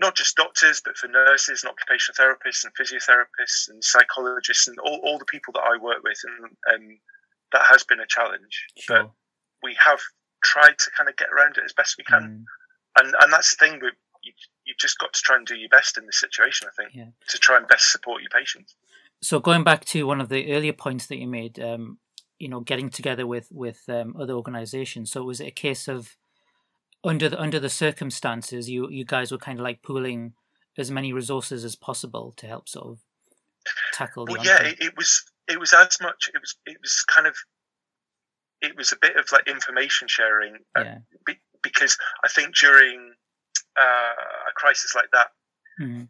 not just doctors, but for nurses and occupational therapists and physiotherapists and psychologists and all, all the people that I work with. And um, that has been a challenge. Sure. But we have tried to kind of get around it as best we can. Mm. And, and that's the thing, we, you, you've just got to try and do your best in this situation, I think, yeah. to try and best support your patients. So going back to one of the earlier points that you made, um, you know, getting together with with um, other organisations. So was it a case of under the under the circumstances, you you guys were kind of like pooling as many resources as possible to help sort of tackle the. Well, yeah, it, it, was it was as much. It was it was kind of it was a bit of like information sharing. Uh, yeah. be, because I think during uh, a crisis like that, mm-hmm.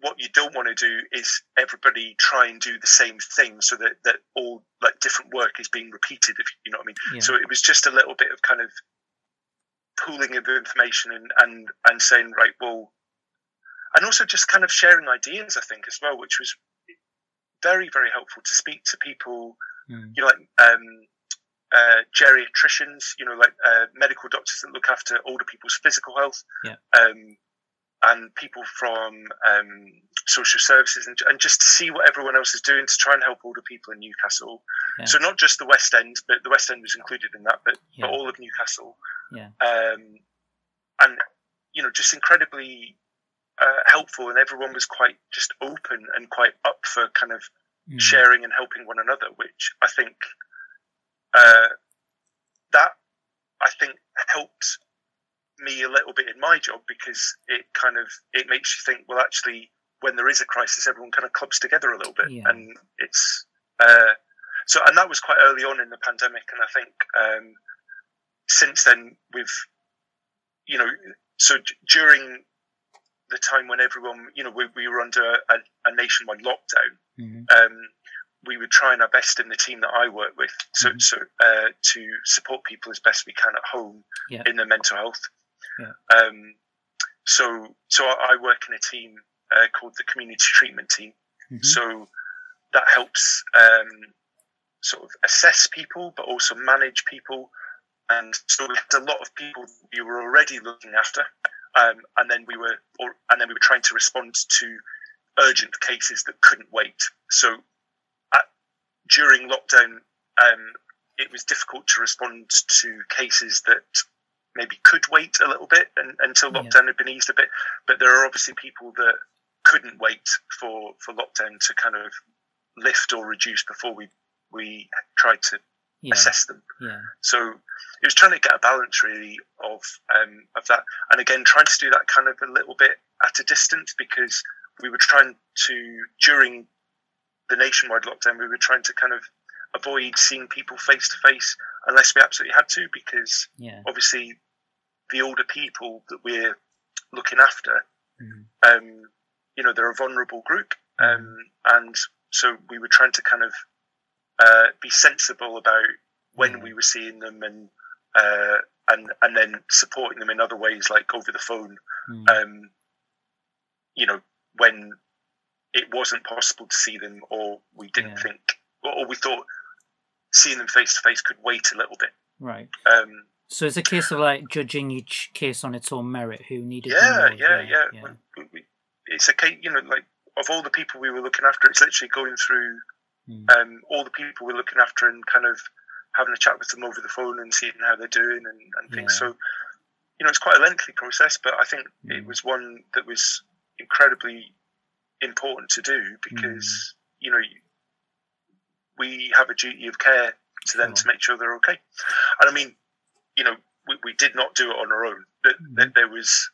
what you don't want to do is everybody try and do the same thing, so that that all like different work is being repeated. If you know what I mean. Yeah. So it was just a little bit of kind of pooling of information and, and, and saying, right, well, and also just kind of sharing ideas, I think, as well, which was very, very helpful to speak to people, mm. you know, like um, uh, geriatricians, you know, like uh, medical doctors that look after older people's physical health, yeah. um, and people from um, social services, and, and, just to see what everyone else is doing to try and help older people in Newcastle. Yeah. So not just the West End, but the West End was included in that, but, yeah. but all of Newcastle. Yeah. Um, and you know, just incredibly uh, helpful, and everyone was quite just open and quite up for kind of mm. sharing and helping one another, which I think uh, that I think helped me a little bit in my job because it kind of it makes you think well actually when there is a crisis everyone kind of clubs together a little bit yeah. and it's uh, so and that was quite early on in the pandemic and I think um, since then we've you know so d- during the time when everyone you know we, we were under a, a nationwide lockdown mm-hmm. um, we were trying our best in the team that I work with, so, mm-hmm. so uh, to support people as best we can at home yeah. in their mental health. Yeah. Um, so, so I work in a team uh, called the Community Treatment Team. Mm-hmm. So that helps um, sort of assess people, but also manage people. And so we had a lot of people we were already looking after, um, and then we were, or, and then we were trying to respond to urgent cases that couldn't wait. So during lockdown, um, it was difficult to respond to cases that maybe could wait a little bit and, until lockdown yeah. had been eased a bit. But there are obviously people that couldn't wait for, for lockdown to kind of lift or reduce before we we tried to yeah. assess them. Yeah. So it was trying to get a balance really of um, of that, and again trying to do that kind of a little bit at a distance because we were trying to during the nationwide lockdown, we were trying to kind of avoid seeing people face to face unless we absolutely had to, because yeah. obviously the older people that we're looking after, mm. um, you know, they're a vulnerable group, mm. um, and so we were trying to kind of uh, be sensible about when we were seeing them and uh, and and then supporting them in other ways, like over the phone. Mm. Um, you know, when it wasn't possible to see them, or we didn't yeah. think, or we thought seeing them face to face could wait a little bit. Right. Um, so it's a case of like judging each case on its own merit. Who needed? Yeah, yeah, yeah, yeah. We, it's a case, you know, like of all the people we were looking after, it's literally going through mm. um, all the people we're looking after and kind of having a chat with them over the phone and seeing how they're doing and, and things. Yeah. So, you know, it's quite a lengthy process, but I think mm. it was one that was incredibly important to do because mm. you know we have a duty of care to them to make sure they're okay. And I mean, you know, we, we did not do it on our own. Mm. There was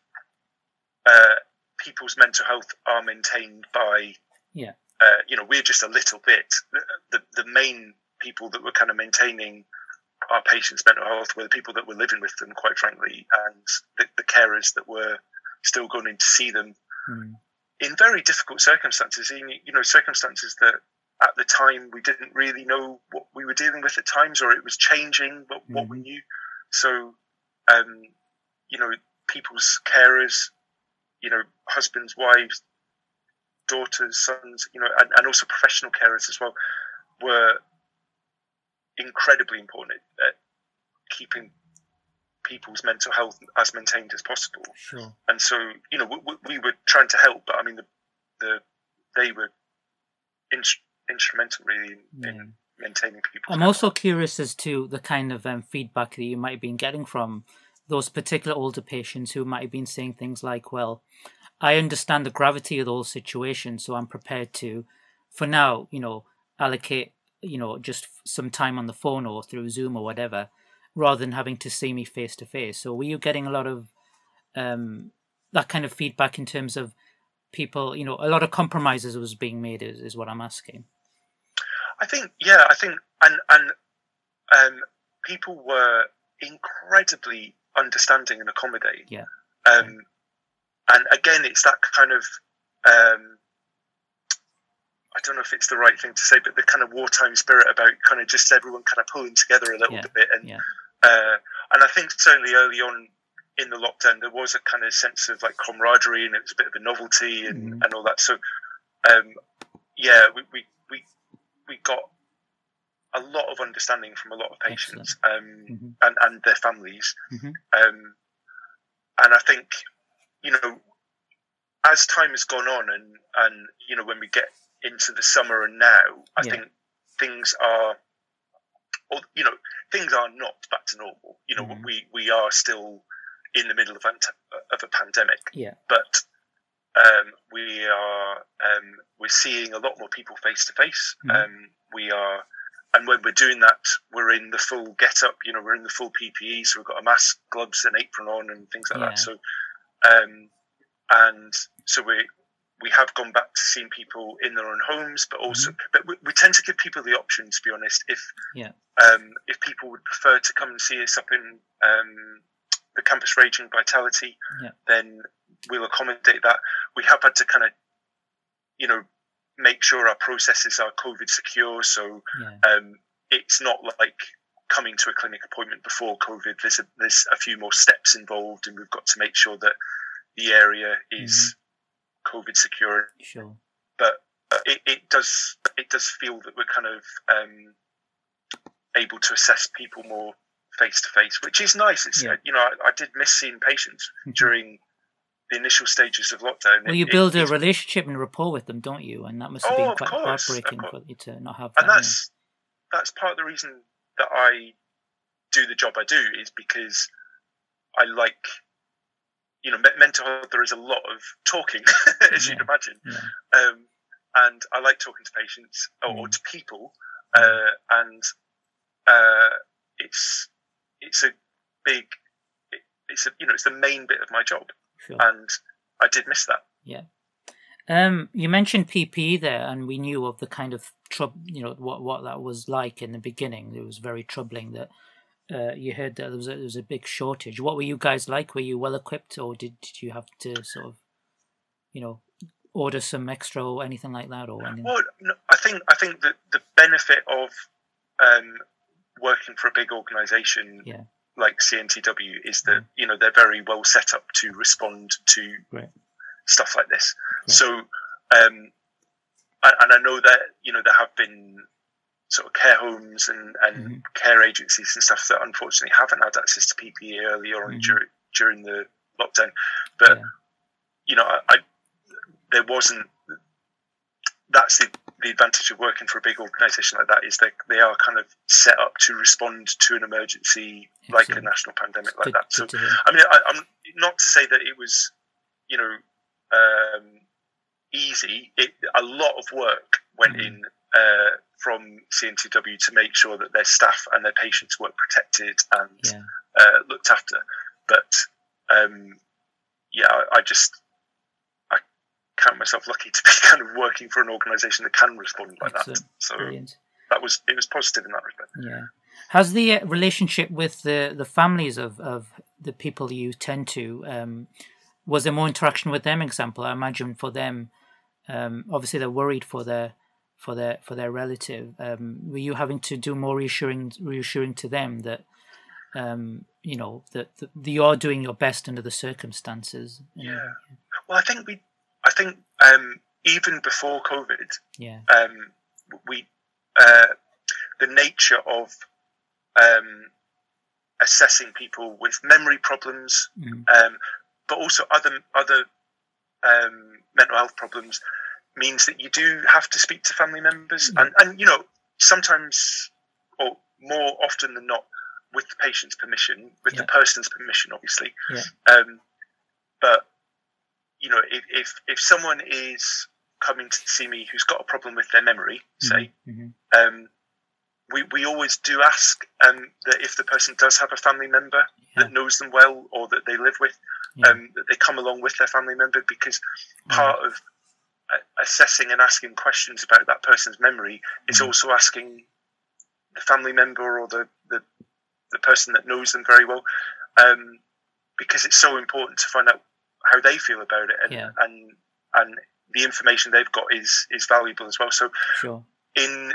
uh, people's mental health are maintained by yeah. Uh, you know, we're just a little bit. The, the main people that were kind of maintaining our patients' mental health were the people that were living with them, quite frankly, and the, the carers that were still going in to see them mm in very difficult circumstances, in, you know, circumstances that at the time we didn't really know what we were dealing with at times, or it was changing what, mm-hmm. what we mm-hmm. knew. So, um, you know, people's carers, you know, husbands, wives, daughters, sons, you know, and, and also professional carers as well, were incredibly important at keeping people's mental health as maintained as possible. Sure. And so, you know, we, we were trying to help, but I mean, the, the they were in, instrumental really in, yeah. in maintaining people. I'm also curious as to the kind of um, feedback that you might have been getting from those particular older patients who might have been saying things like, well, I understand the gravity of those situations, so I'm prepared to, for now, you know, allocate, you know, just some time on the phone or through Zoom or whatever rather than having to see me face to face. So were you getting a lot of um, that kind of feedback in terms of people, you know, a lot of compromises was being made is, is what I'm asking. I think, yeah, I think, and, and um, people were incredibly understanding and accommodating. Yeah. Um, and again, it's that kind of, um, I don't know if it's the right thing to say, but the kind of wartime spirit about kind of just everyone kind of pulling together a little yeah. bit. And yeah. uh, and I think certainly early on in the lockdown there was a kind of sense of like camaraderie and it was a bit of a novelty and, mm. and all that. So um, yeah, we, we we we got a lot of understanding from a lot of patients um, mm-hmm. and and their families. Mm-hmm. Um, and I think you know as time has gone on and and you know when we get into the summer and now, I Yeah. think things are. Well, you know, things are not back to normal. You know, Mhm. we we are still in the middle of, ant- of a pandemic Yeah. but um, we are um, we're seeing a lot more people face to face. Mhm. Um We are, and when we're doing that, we're in the full get up. You know, we're in the full PPE, so we've got a mask, gloves, and apron on, and things like Yeah. that. So, um, and so we we have gone back to seeing people in their own homes, but also, but we, we tend to give people the option. To be honest, if Mm-hmm. Yeah. um, if people would prefer to come and see us up in um, the campus raging vitality, Yeah. then we'll accommodate that. We have had to kind of, you know, make sure our processes are COVID secure. So Yeah. um, it's not like coming to a clinic appointment before COVID. There's a, there's a few more steps involved, and we've got to make sure that the area is COVID secure. Sure. But it, it does it does feel that we're kind of um, able to assess people more face to face, which is nice. It's Yeah. you know I, I did miss seeing patients Mhm. during the initial stages of lockdown. Well, you it- build a relationship and rapport with them, don't you? And that must have Oh, been quite course, heartbreaking for you to not have and that. that's that's part of the reason that I do the job I do is because I like you know mental health. There is a lot of talking, as Yeah. you'd imagine, Yeah. um, and I like talking to patients or, or Mm. to people, uh, and uh, it's it's a big it's a you know it's the main bit of my job, Sure. and I did miss that. Yeah. Um, you mentioned PPE there, and we knew of the kind of trouble, you know, what what that was like in the beginning. It was very troubling that uh, you heard that there was a, there was a big shortage. What were you guys like? Were you well equipped, or did, did you have to sort of, you know, order some extra or anything like that, or anything? Well, no, I think I think that the benefit of um, working for a big organisation Yeah. Like CNTW is that Mm. you know they're very well set up to respond to Right. stuff like this. So, um, and, and I know that you know there have been sort of care homes and, and Mhm. care agencies and stuff that unfortunately haven't had access to PPE earlier on Mhm. during during the lockdown. But Yeah. you know, I, I there wasn't. That's the the advantage of working for a big organisation like that is that they are kind of set up to respond to an emergency like a national pandemic like Good- that. So good to hear. I mean, I, I'm not to say that it was, you know, um, easy. It, a lot of work went Mhm. in uh, from CNTW to make sure that their staff and their patients were protected and Yeah. uh, looked after. But um, yeah, I, I just count myself lucky to be kind of working for an organisation that can respond like that. So Brilliant. that was it was positive in that respect. Yeah. How's the uh, relationship with the, the families of, of the people you tend to? Um, was there more interaction with them? Example, I imagine for them, um, obviously they're worried for their for their for their relative. Um, were you having to do more reassuring reassuring to them that um, you know that, that you are doing your best under the circumstances? know? Yeah. Well, I think we, I think um, even before COVID, Yeah. um, we uh, the nature of um, assessing people with memory problems, Mm. um, but also other other um, mental health problems means that you do have to speak to family members, Yeah. and and you know sometimes or more often than not with the patient's permission, with Yeah. the person's permission, obviously. Yeah. Um, but you know, if, if if someone is coming to see me who's got a problem with their memory, say, Mhm. um, we, we always do ask um, that if the person does have a family member Yeah. that knows them well or that they live with, Yeah. um, that they come along with their family member because Yeah. part of uh, assessing and asking questions about that person's memory is Mhm. also asking the family member or the, the, the person that knows them very well um, because it's so important to find out how they feel about it and, Yeah. and, and the information they've got is, is valuable as well. So Sure. in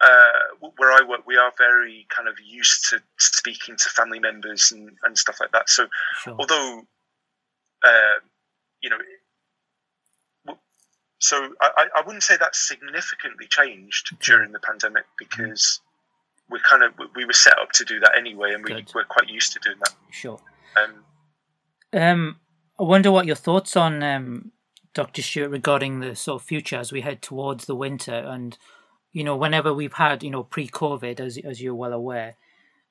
uh, where I work, we are very kind of used to speaking to family members and, and stuff like that. So Sure. although uh, you know so I, I wouldn't say that's significantly changed okay. during the pandemic because we're kind of we were set up to do that anyway, and we, we're quite used to doing that. Sure. Um, um, I wonder what your thoughts on um, Dr. Stewart regarding the sort of future as we head towards the winter, and you know, whenever we've had you know pre-COVID, as as you're well aware,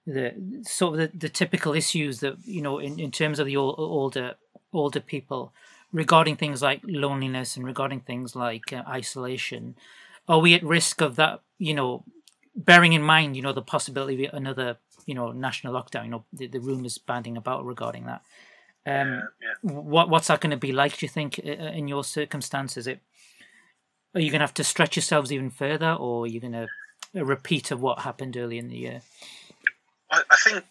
the sort of the, the typical issues that you know in, in terms of the older older people regarding things like loneliness and regarding things like uh, isolation are we at risk of that you know bearing in mind you know the possibility of another you know national lockdown you know the, the rumors banding about regarding that um yeah, what what's that going to be like do you think in your circumstances it are you going to have to stretch yourselves even further or are you going to a repeat of what happened early in the year I, I think,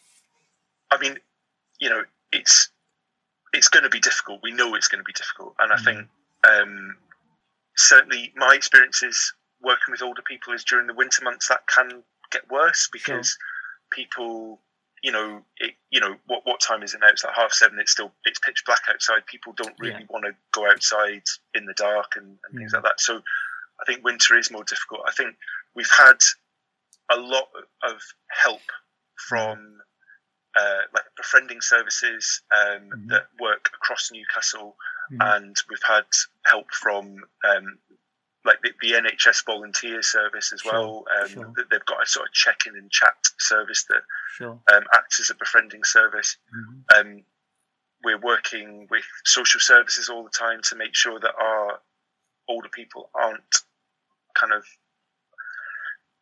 I mean, you know, it's it's going to be difficult. We know it's going to be difficult, and I mm-hmm. think um, certainly my experiences working with older people is during the winter months that can get worse because sure. people, you know, it, you know what what time is it now? It's like half seven. It's still it's pitch black outside. People don't really yeah. want to go outside in the dark and, and things like that. So I think winter is more difficult. I think we've had a lot of help from uh, like befriending services um, mm-hmm. that work across Newcastle, mm-hmm. and we've had help from um, like the, the, NHS volunteer service as sure. well. Um, sure. They've got a sort of check-in and chat service that sure. Um, acts as a befriending service. Mm-hmm. Um, we're working with social services all the time to make sure that our older people aren't kind of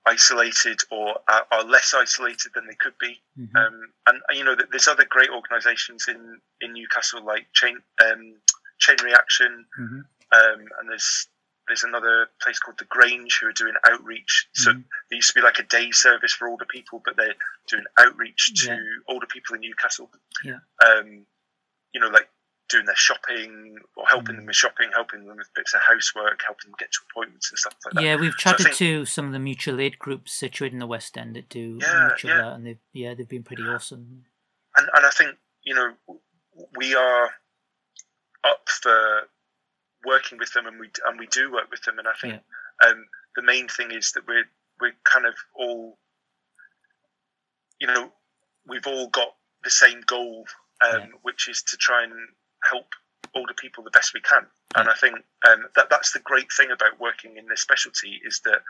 isolated or are, are, less isolated than they could be. Mm-hmm. Um, and you know, there's other great organisations in in Newcastle like Chain um, Chain Reaction, mm-hmm. um, and there's there's another place called the Grange who are doing outreach. So mm-hmm. there used to be like a day service for older people, but they're doing outreach to yeah. older people in Newcastle. Yeah. Um, you know, like doing their shopping or helping mm. them with shopping, helping them with bits of housework, helping them get to appointments and stuff like that. Yeah, we've chatted so think, to some of the mutual aid groups situated in the West End that do yeah, mutual yeah. and they've yeah they've been pretty awesome. And and I think you know we are up for working with them, and we and we do work with them, and I think yeah. um, the main thing is that we're we're kind of all you know we've all got the same goal um, yeah. which is to try and help older people the best we can. And I think um, that that's the great thing about working in this specialty is that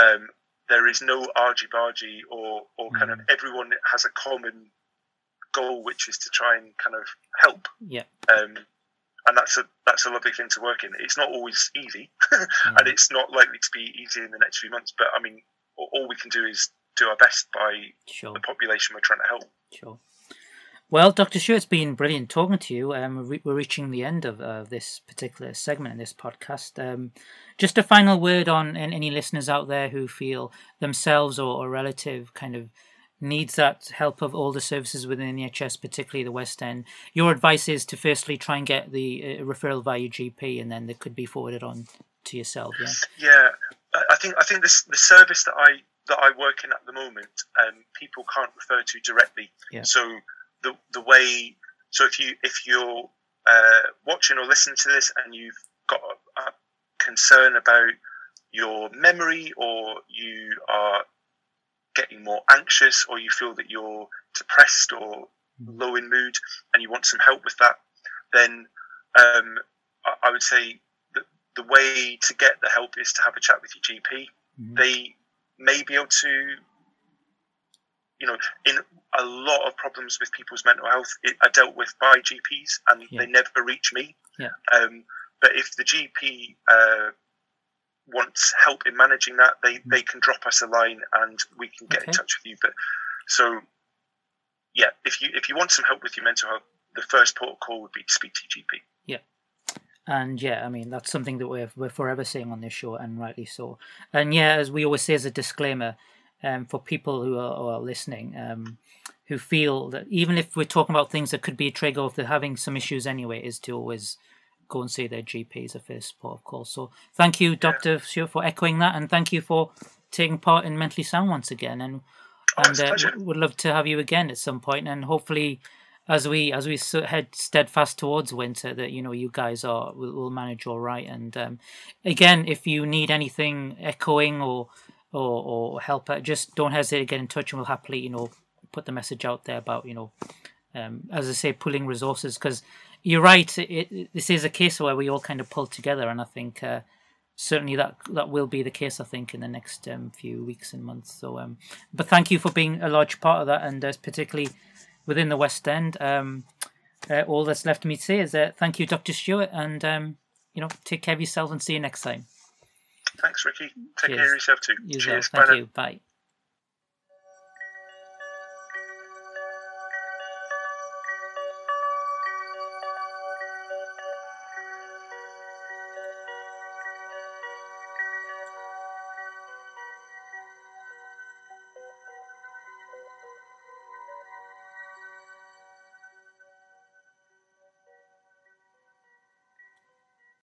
um, there is no argy bargy or or kind mm. of everyone has a common goal, which is to try and kind of help. Yeah. Um, and that's a that's a lovely thing to work in. It's not always easy, mm. and it's not likely to be easy in the next few months. But I mean, all we can do is do our best by sure. the population we're trying to help. Sure. Well, Dr. Stewart, it's been brilliant talking to you. Um, we're reaching the end of uh, this particular segment in this podcast. Um, just a final word on any listeners out there who feel themselves or a relative kind of needs that help of all the services within the NHS, particularly the West End. Your advice is to firstly try and get the uh, referral via GP, and then they could be forwarded on to yourself. Yeah. Yeah, I think I think this the service that I that I work in at the moment, um, people can't refer to directly. Yeah. So the the way. So if you if you're uh, watching or listening to this and you've got a, a concern about your memory or you are getting more anxious or you feel that you're depressed or low in mood and you want some help with that, then um, I, would say that the way to get the help is to have a chat with your GP. Mm-hmm. They may be able to, you know, in a lot of problems with people's mental health are dealt with by GPs, and yeah. they never reach me. Yeah. Um, but if the GP uh, wants help in managing that, they, mm. they can drop us a line and we can get okay. in touch with you. But so, yeah, if you if you want some help with your mental health, the first port call would be to speak to your GP. Yeah. And yeah, I mean that's something that we're we're forever saying on this show, and rightly so. And yeah, as we always say as a disclaimer, um, for people who are, who are listening, um, who feel that even if we're talking about things that could be a trigger if they're having some issues anyway, is to always go and see their GP as a first port of call. So thank you, Doctor Stewart, for echoing that, and thank you for taking part in Mentally Sound once again. And oh, and uh, would love to have you again at some point, and hopefully as we as we head steadfast towards winter, that you know you guys are will, will manage all right. And um, again, if you need anything echoing or or, or help, just don't hesitate to get in touch, and we'll happily you know put the message out there about you know, um, as I say, pulling resources because you're right. It, it, this is a case where we all kind of pull together, and I think uh, certainly that that will be the case. I think in the next um, few weeks and months. So, um, but thank you for being a large part of that, and uh, particularly within the West End. Um, uh, all that's left me to say is uh, thank you, Dr. Stewart, and um, you know, take care of yourself and see you next time. Thanks, Ricky. Take Cheers. care of yourself too. You Cheers. Thank Bye you. Bye.